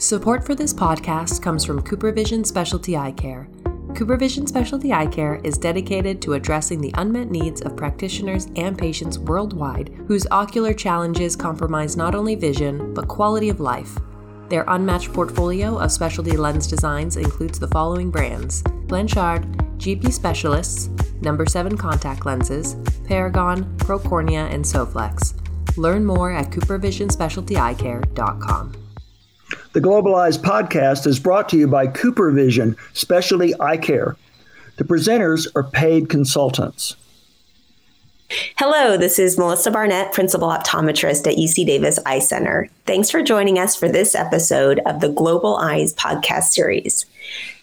Support for this podcast comes from CooperVision Specialty Eye Care. CooperVision Specialty Eye Care is dedicated to addressing the unmet needs of practitioners and patients worldwide whose ocular challenges compromise not only vision, but quality of life. Their unmatched portfolio of specialty lens designs includes the following brands Blanchard, GP Specialists, Number 7 Contact Lenses, Paragon, Procornea, and Soflex. Learn more at coopervisionspecialtyeyecare.com. The Global Eyes podcast is brought to you by Cooper Vision Specialty Eye Care. The presenters are paid consultants. Hello, this is Melissa Barnett, Principal Optometrist at UC Davis Eye Center. Thanks for joining us for this episode of the Global Eyes podcast series.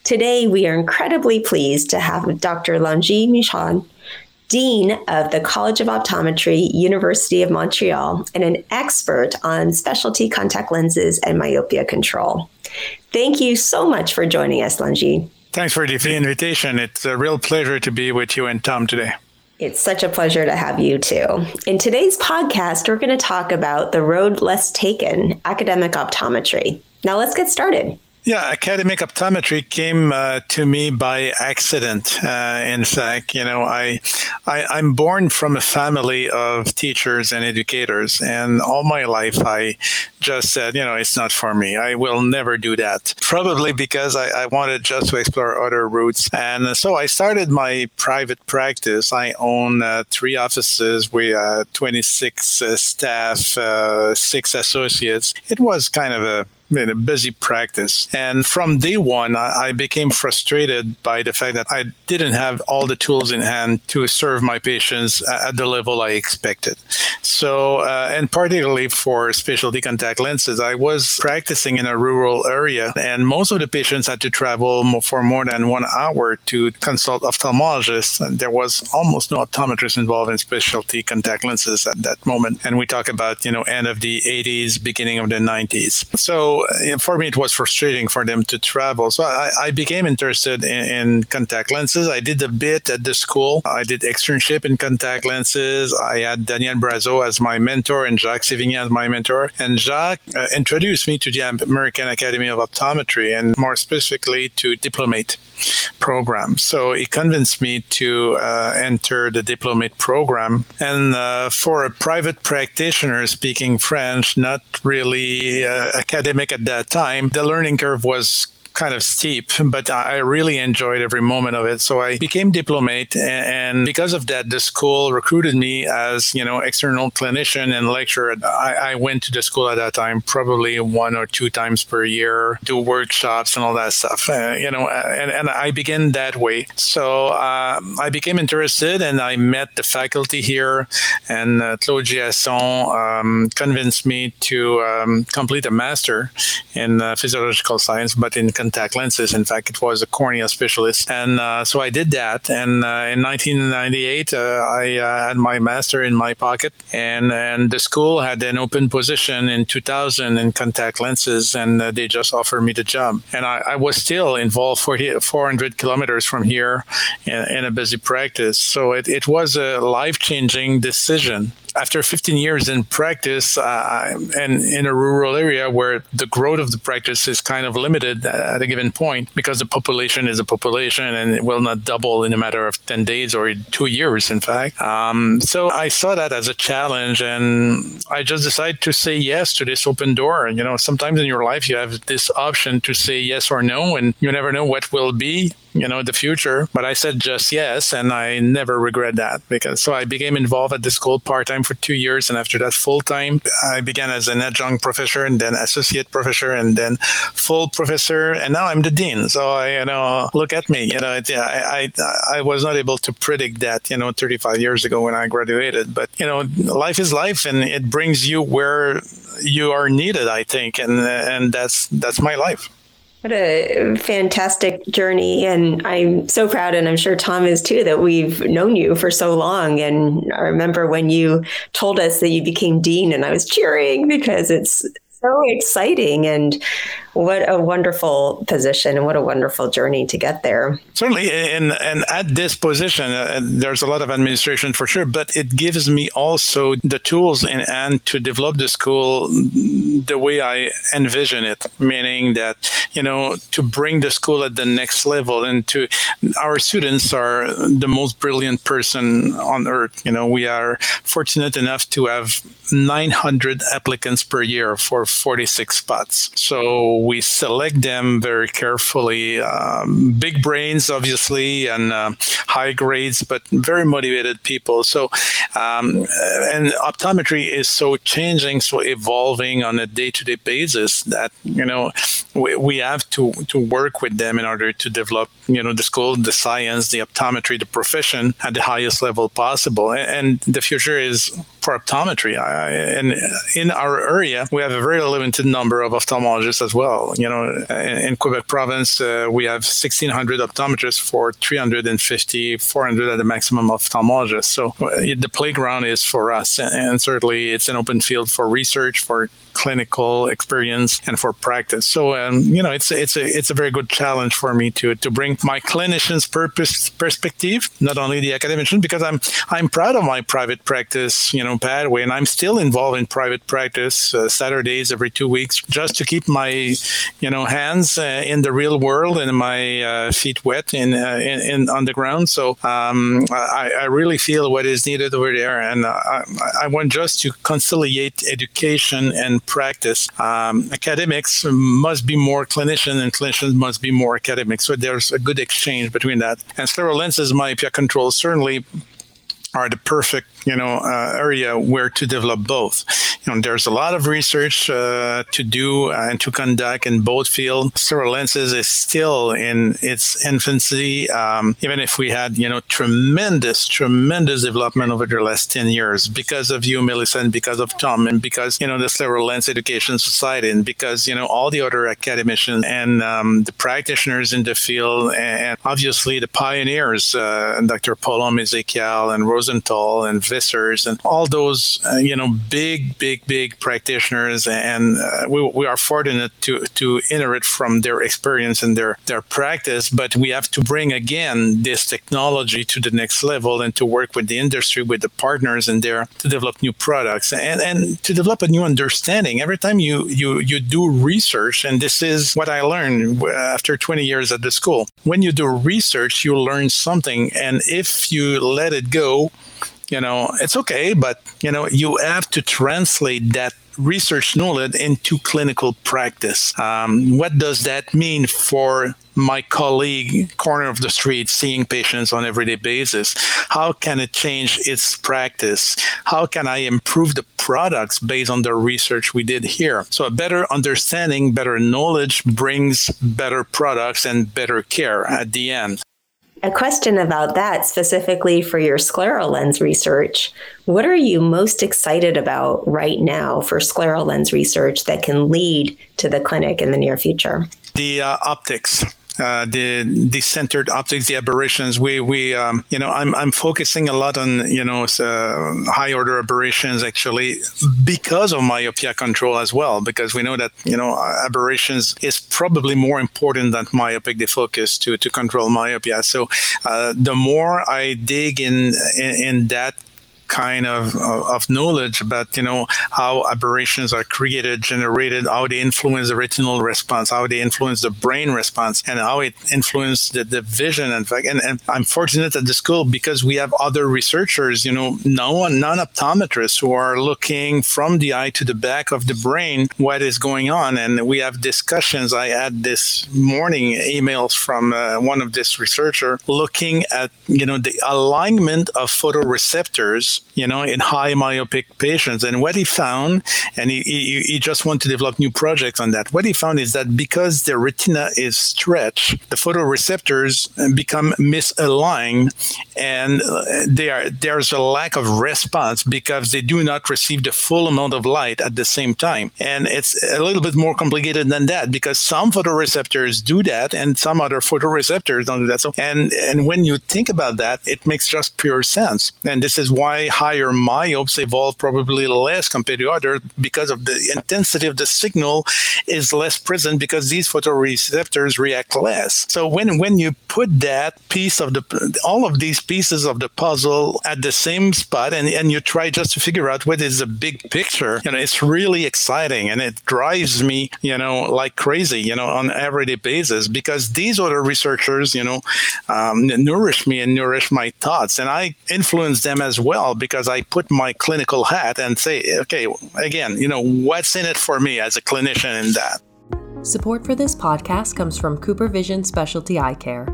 Today, we are incredibly pleased to have Dr. Langis Michaud Dean of the College of Optometry, University of Montreal, and an expert on specialty contact lenses and myopia control. Thank you so much for joining us, Langis. Thanks for the invitation. It's a real pleasure to be with you and Tom today. It's such a pleasure to have you too. In today's podcast, we're going to talk about the road less taken, academic optometry. Now let's get started. Yeah, academic optometry came uh, to me by accident. Uh, in fact, you know, I, I am born from a family of teachers and educators, and all my life I just said, you know, it's not for me. I will never do that. Probably because I, I wanted just to explore other routes, and so I started my private practice. I own uh, three offices with uh, 26 uh, staff, uh, six associates. It was kind of a in a busy practice. And from day one, I, I, became frustrated by the fact that I didn't have all the tools in hand to serve my patients at the level I expected. So, uh, and particularly for specialty contact lenses, I was practicing in a rural area, and most of the patients had to travel for more than one hour to consult ophthalmologists. And there was almost no optometrist involved in specialty contact lenses at that moment. And we talk about, you know, end of the 80s, beginning of the 90s. So, for me, it was frustrating for them to travel. So I, I became interested in, in, contact lenses. I did a bit at the school. I did externship in contact lenses. I had Daniel Brazeau as my mentor and Jacques Sévigny as my mentor. And Jacques uh, introduced me to the American Academy of Optometry and more specifically to Diplomate program. So he convinced me to uh, enter the diplomate program. And uh, for a private practitioner speaking French, not really uh, academic at that time, the learning curve was kind of steep, but I really enjoyed every moment of it. So I became diplomate, and because of that, the school recruited me as you know external clinician and lecturer. I, I went to the school at that time probably one or two times per year, do workshops and all that stuff. Uh, you know, and, and I began that way. So uh, I became interested, and I met the faculty here, and uh, Claude Giasson um, convinced me to um, complete a master in uh, physiological science, but in contact lenses. In fact, it was a cornea specialist. And uh, so I did that. And uh, in 1998, uh, I uh, had my master in my pocket. And, and the school had an open position in 2000 in contact lenses. And uh, they just offered me the job. And I, I was still involved 40, 400 kilometers from here in, in a busy practice. So it, it was a life changing decision after 15 years in practice uh, and in a rural area where the growth of the practice is kind of limited at a given point because the population is a population and it will not double in a matter of 10 days or two years, in fact. Um, so I saw that as a challenge and I just decided to say yes to this open door. You know, sometimes in your life you have this option to say yes or no, and you never know what will be you know, the future. But I said just yes, and I never regret that because so I became involved at the school part time for two years, and after that full time. I began as an adjunct professor, and then associate professor, and then full professor, and now I'm the dean. So I, you know, look at me. You know, I, I I was not able to predict that, you know, 35 years ago when I graduated. But you know, life is life, and it brings you where you are needed. I think, and and that's that's my life. What a fantastic journey. And I'm so proud, and I'm sure Tom is too, that we've known you for so long. And I remember when you told us that you became dean, and I was cheering because it's so exciting. And what a wonderful position and what a wonderful journey to get there. Certainly, and and at this position, uh, there's a lot of administration for sure, but it gives me also the tools in hand to develop the school the way I envision it, meaning that you know to bring the school at the next level and to our students are the most brilliant person on earth. You know, we are fortunate enough to have 900 applicants per year for 46 spots. So we select them very carefully. Um, big brains, obviously, and uh, high grades, but very motivated people. So, um, and optometry is so changing, so evolving on a day-to-day basis that you know we, we have to to work with them in order to develop you know the school, the science, the optometry, the profession at the highest level possible. And the future is for optometry. I, and in our area, we have a very limited number of ophthalmologists as well. You know, in, in Quebec province, uh, we have 1,600 optometrists for 350, 400 at the maximum ophthalmologists. So uh, the playground is for us, and certainly it's an open field for research, for clinical experience and for practice. So, um, you know, it's it's a it's a very good challenge for me to to bring my clinician's purpose perspective, not only the academician, because I'm I'm proud of my private practice, you know, pathway, and I'm still involved in private practice uh, Saturdays every two weeks, just to keep my, you know, hands uh, in the real world and my uh, feet wet in, uh, in, in on the ground. So um, I, I really feel what is needed over there, and I, I want just to conciliate education and practice. Um, academics must be more clinician, and clinicians must be more academic. So there's a good exchange between that. And scleral lenses myopia control certainly are the perfect you know uh, area where to develop both. You know, there's a lot of research uh, to do and to conduct in both fields. Scleral lenses is still in its infancy, um, even if we had you know tremendous, tremendous development over the last ten years because of you, and because of Tom, and because you know the Scleral Lens Education Society, and because you know all the other academicians and um, the practitioners in the field, and obviously the pioneers, uh, Dr. Paulo Ezekiel and Rosenthal and Vissers and all those, uh, you know, big, big, big practitioners. And uh, we, we are fortunate to, to inherit from their experience and their, their practice. But we have to bring again this technology to the next level and to work with the industry, with the partners in there to develop new products and, and to develop a new understanding. Every time you, you, you do research, and this is what I learned after 20 years at the school, when you do research, you learn something. And if you let it go, you know, it's okay, but you know, you have to translate that research knowledge into clinical practice. Um, what does that mean for my colleague corner of the street seeing patients on everyday basis? How can it change its practice? How can i improve the products based on the research we did here? So a better understanding better knowledge brings better products and better care at the end a question about that specifically for your scleral lens research. What are you most excited about right now for scleral lens research that can lead to the clinic in the near future? The uh, optics uh, the the centered optics, the aberrations. We we um, you know I'm I'm focusing a lot on you know uh, high order aberrations actually because of myopia control as well because we know that you know aberrations is probably more important than myopic defocus to to control myopia. So uh, the more I dig in in, in that kind of, of knowledge about you know how aberrations are created generated how they influence the retinal response how they influence the brain response and how it influences the, the vision in fact. And, and i'm fortunate at the school because we have other researchers you know non non-optometrists who are looking from the eye to the back of the brain what is going on. And we have discussions. I had this morning emails from uh, one of this researcher looking at you know the alignment of photoreceptors you know, in high myopic patients. And what he found, and he, he, he just wanted to develop new projects on that. What he found is that because the retina is stretched, the photoreceptors become misaligned, and uh, they are, there's a lack of response because they do not receive the full amount of light at the same time. And it's a little bit more complicated than that because some photoreceptors do that, and some other photoreceptors don't do that. So, and and when you think about that, it makes just pure sense. And this is why higher myopes evolve probably less compared to other because of the intensity of the signal is less present because these photoreceptors react less. So when when you put that piece of the all of these pieces of the puzzle at the same spot and, and you try just to figure out what is the big picture, you know, it's really exciting and it drives me, you know, like crazy, you know, on everyday basis because these other researchers, you know, um, nourish me and nourish my thoughts and I influence them as because I put my clinical hat and say, okay, again, you know, what's in it for me as a clinician in that? Support for this podcast comes from Cooper Vision Specialty Eye Care.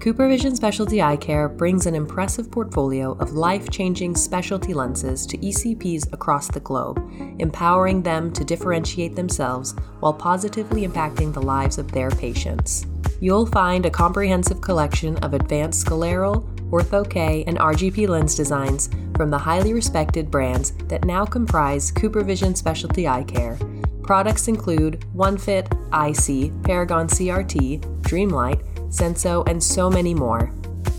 Cooper Vision Specialty Eye Care brings an impressive portfolio of life changing specialty lenses to ECPs across the globe, empowering them to differentiate themselves while positively impacting the lives of their patients. You'll find a comprehensive collection of advanced scleral, Ortho K, and RGP lens designs from the highly respected brands that now comprise Cooper Vision Specialty Eye Care. Products include OneFit, IC, Paragon CRT, Dreamlight, Senso, and so many more.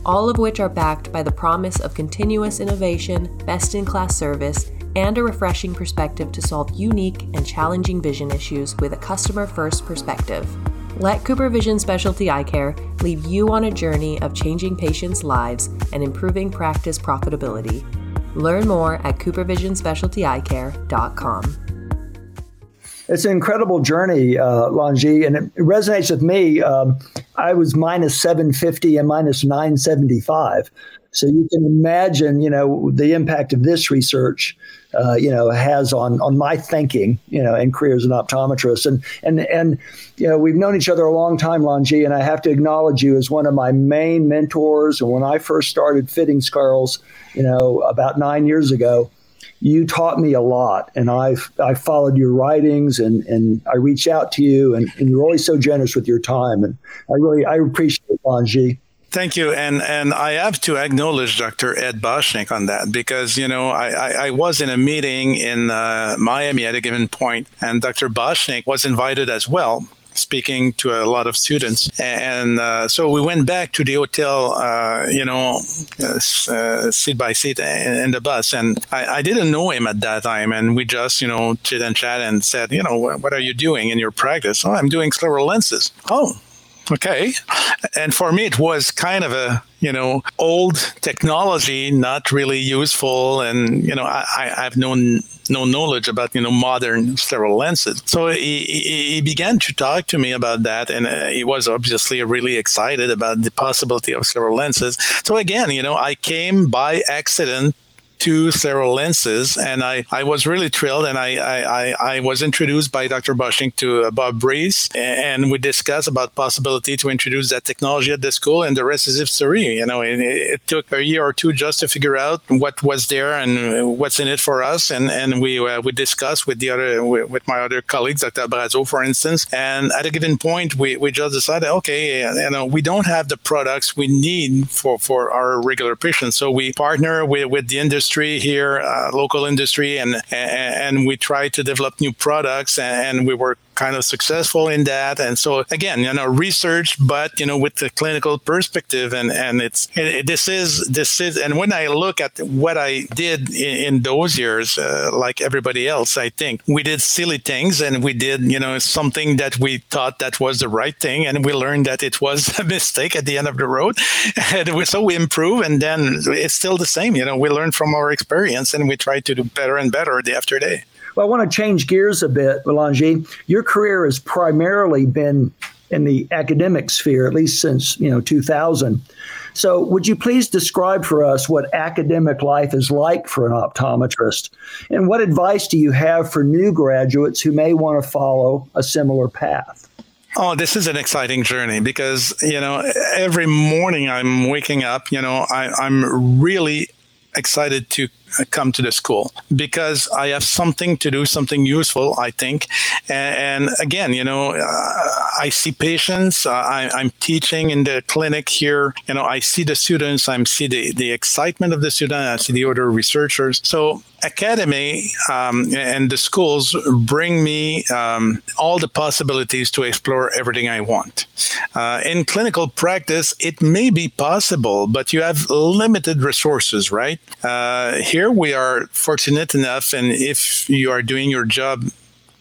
All of which are backed by the promise of continuous innovation, best in class service, and a refreshing perspective to solve unique and challenging vision issues with a customer first perspective. Let Cooper Vision Specialty Eye Care lead you on a journey of changing patients' lives and improving practice profitability. Learn more at coopervisionspecialtyeyecare.com. It's an incredible journey, uh, Langis, and it resonates with me. Um, I was minus 750 and minus 975. So you can imagine, you know, the impact of this research, uh, you know, has on on my thinking, you know, and career as an optometrist. And and and you know, we've known each other a long time, Langis, and I have to acknowledge you as one of my main mentors. And when I first started fitting sclerals, you know, about nine years ago, you taught me a lot and I've I followed your writings and, and I reach out to you and, and you're always so generous with your time and I really I appreciate it, Langis. Thank you, and and I have to acknowledge Dr. Ed Boshnick on that because you know I, I, I was in a meeting in uh, Miami at a given point, and Dr. Boshnick was invited as well speaking to a lot of students. And uh, so we went back to the hotel, uh, you know, uh, seat by seat in, the bus. And I, I, didn't know him at that time. And we just, you know, chit and chat and said, you know, what are you doing in your practice? Oh, I'm doing scleral lenses. Oh, okay. And for me, it was kind of a, you know, old technology, not really useful. And, you know, I, I, have known no knowledge about you know modern scleral lenses. So he, he, began to talk to me about that, and uh, he was obviously really excited about the possibility of scleral lenses. So again, you know, I came by accident to scleral lenses, and I, I was really thrilled. And I, I, I was introduced by Dr. Boshnick to uh, Bob Breeze, and we discussed about possibility to introduce that technology at the school, and the rest is history. You know, it, it took a year or two just to figure out what was there and what's in it for us, and and we uh, we discussed with the other with my other colleagues, Dr. Brazeau, for instance, and at a given point, we, we just decided, okay, you know, we don't have the products we need for for our regular patients, so we partner with with the industry industry here, uh, local industry, and, and we try to develop new products, and and we were kind of successful in that. And so again, you know, research, but you know, with the clinical perspective, and and it's it, this is this is, and when I look at what I did in, in those years, uh, like everybody else, I think we did silly things, and we did you know something that we thought that was the right thing, and we learned that it was a mistake at the end of the road, and we, so we improve, and then it's still the same. You know, we learn from our experience, and we try to do better and better day after day. Well, I want to change gears a bit, Melange. Your career has primarily been in the academic sphere, at least since you know 2000. So, would you please describe for us what academic life is like for an optometrist, and what advice do you have for new graduates who may want to follow a similar path? Oh, this is an exciting journey because you know every morning I'm waking up. You know I, I'm really excited to come to the school because I have something to do, something useful, I think. And, and again, you know, uh, I see patients, uh, I, am teaching in the clinic here, you know, I see the students, I see the, the excitement of the students. I see the other researchers. So academy um, and the schools bring me um, all the possibilities to explore everything I want. Uh, in clinical practice, it may be possible, but you have limited resources, right? Uh, here here we are fortunate enough, and if you are doing your job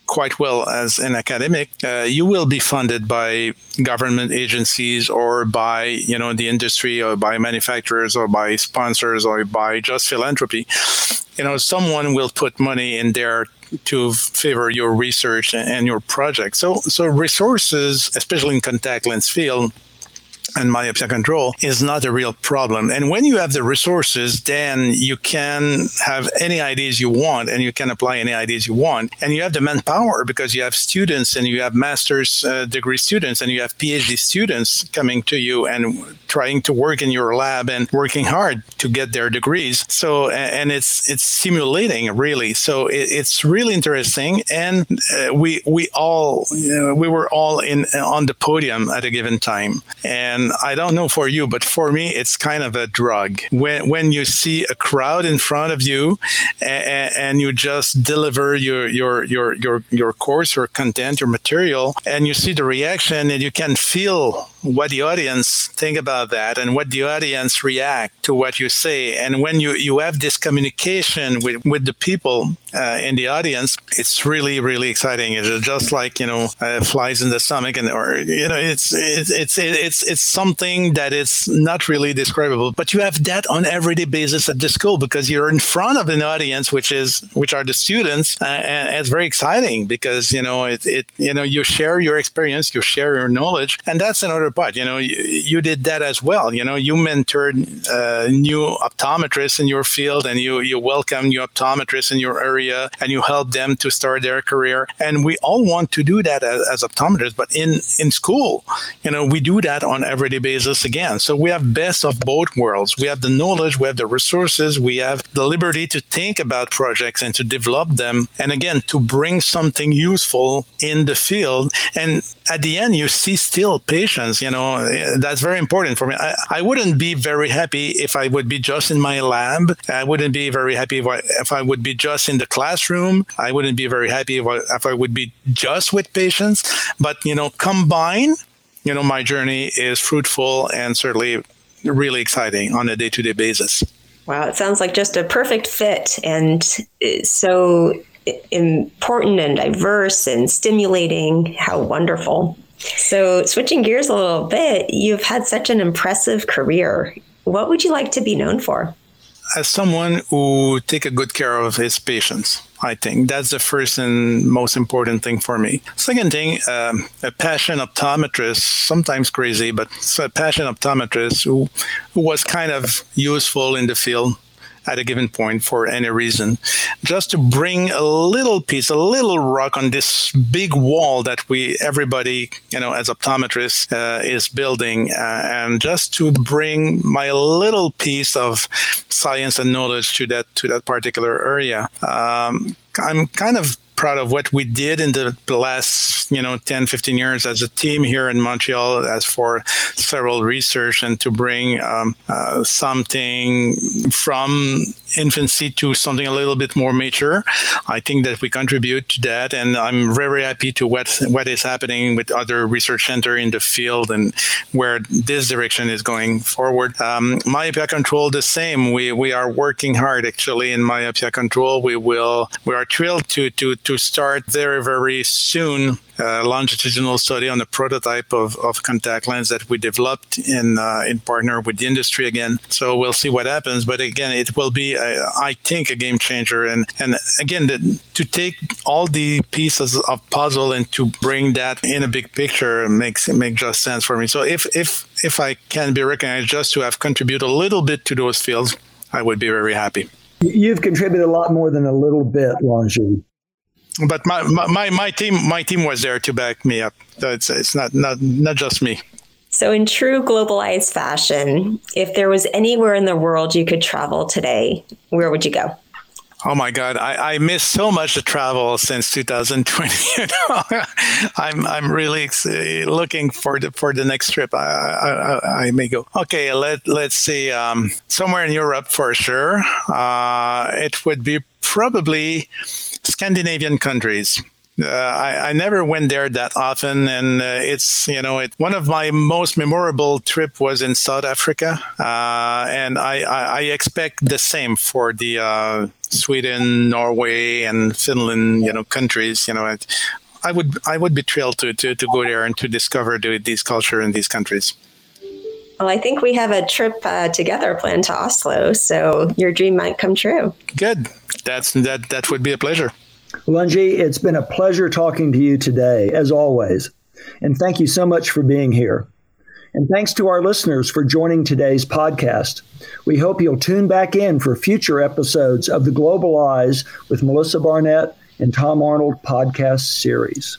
quite well as an academic, uh, you will be funded by government agencies or by you know the industry or by manufacturers or by sponsors or by just philanthropy. You know, someone will put money in there to favor your research and your project. So, so resources, especially in contact lens field, and myopia control is not a real problem. And when you have the resources, then you can have any ideas you want and you can apply any ideas you want. And you have the manpower because you have students and you have master's uh, degree students and you have PhD students coming to you and trying to work in your lab and working hard to get their degrees. So, and it's, it's simulating really. So it, it's really interesting. And uh, we, we all, you know, we were all in on the podium at a given time. And I don't know for you, but for me, it's kind of a drug. When when you see a crowd in front of you, and, and you just deliver your your your your your course, your content, your material, and you see the reaction, and you can feel what the audience think about that and what the audience react to what you say. And when you you have this communication with with the people uh, in the audience it's really really exciting. It's just like you know uh, flies in the stomach and or you know it's it's it's it's it's something that is not really describable. But you have that on everyday basis at the school because you're in front of an audience which is which are the students uh, and it's very exciting because you know it, it you know you share your experience you share your knowledge and that's another but you know you, you did that as well you know you mentored uh, new optometrists in your field and you you welcome new optometrists in your area and you help them to start their career. And we all want to do that as, as optometrists but in in school you know we do that on everyday basis again. So we have best of both worlds. We have the knowledge we have the resources we have the liberty to think about projects and to develop them. And again to bring something useful in the field. And at the end you see still patients you know that's very important for me. I, I wouldn't be very happy if i would be just in my lab. I wouldn't be very happy if I, if I would be just in the classroom. I wouldn't be very happy if I, if I would be just with patients. But you know combine you know my journey is fruitful and certainly really exciting on a day-to-day basis. Wow it sounds like just a perfect fit and uh, so important and diverse and stimulating. How wonderful. So, switching gears a little bit, you've had such an impressive career. What would you like to be known for? As someone who take a good care of his patients, I think that's the first and most important thing for me. Second thing, um, a passion optometrist, sometimes crazy, but a passion optometrist who, who was kind of useful in the field at a given point for any reason, just to bring a little piece, a little rock on this big wall that we, everybody, you know, as optometrists, uh, is building, uh, and just to bring my little piece of science and knowledge to that to that particular area. Um, I'm kind of proud of what we did in the last you know 10 15 years as a team here in montreal as for scleral research and to bring um, uh, something from infancy to something a little bit more mature. I think that we contribute to that and i'm very happy to what what is happening with other research center in the field and where this direction is going forward. Um, myopia control the same. We we are working hard actually in myopia control. We will we are thrilled to to to start very, very soon a longitudinal study on a prototype of, of contact lens that we developed in uh, in partner with the industry again. So we'll see what happens. But again, it will be, I think, a game changer. And and again, the, to take all the pieces of puzzle and to bring that in a big picture makes make just sense for me. So if if if I can be recognized just to have contributed a little bit to those fields, I would be very happy. You've contributed a lot more than a little bit, Langis but my, my my team my team was there to back me up. So it's it's not not not just me. So, in true globalized fashion, if there was anywhere in the world you could travel today, where would you go? Oh my God, I, I missed so much of travel since 2020. You know? I'm I'm really looking for the for the next trip. I I, I may go. Okay, let let's see. Um, somewhere in Europe for sure. Uh, it would be probably Scandinavian countries. uh, I, I, never went there that often, and uh, it's you know it, one of my most memorable trip was in South Africa, uh, and I, I, I, expect the same for the uh, Sweden, Norway, and Finland, you know, countries. You know, it, I would I would be thrilled to, to, to go there and to discover the, these culture in these countries. Well, I think we have a trip uh, together planned to Oslo, so your dream might come true. Good. That's that. That would be a pleasure. Langis, it's been a pleasure talking to you today, as always. And thank you so much for being here. And thanks to our listeners for joining today's podcast. We hope you'll tune back in for future episodes of the Global Eyes with Melissa Barnett and Tom Arnold podcast series.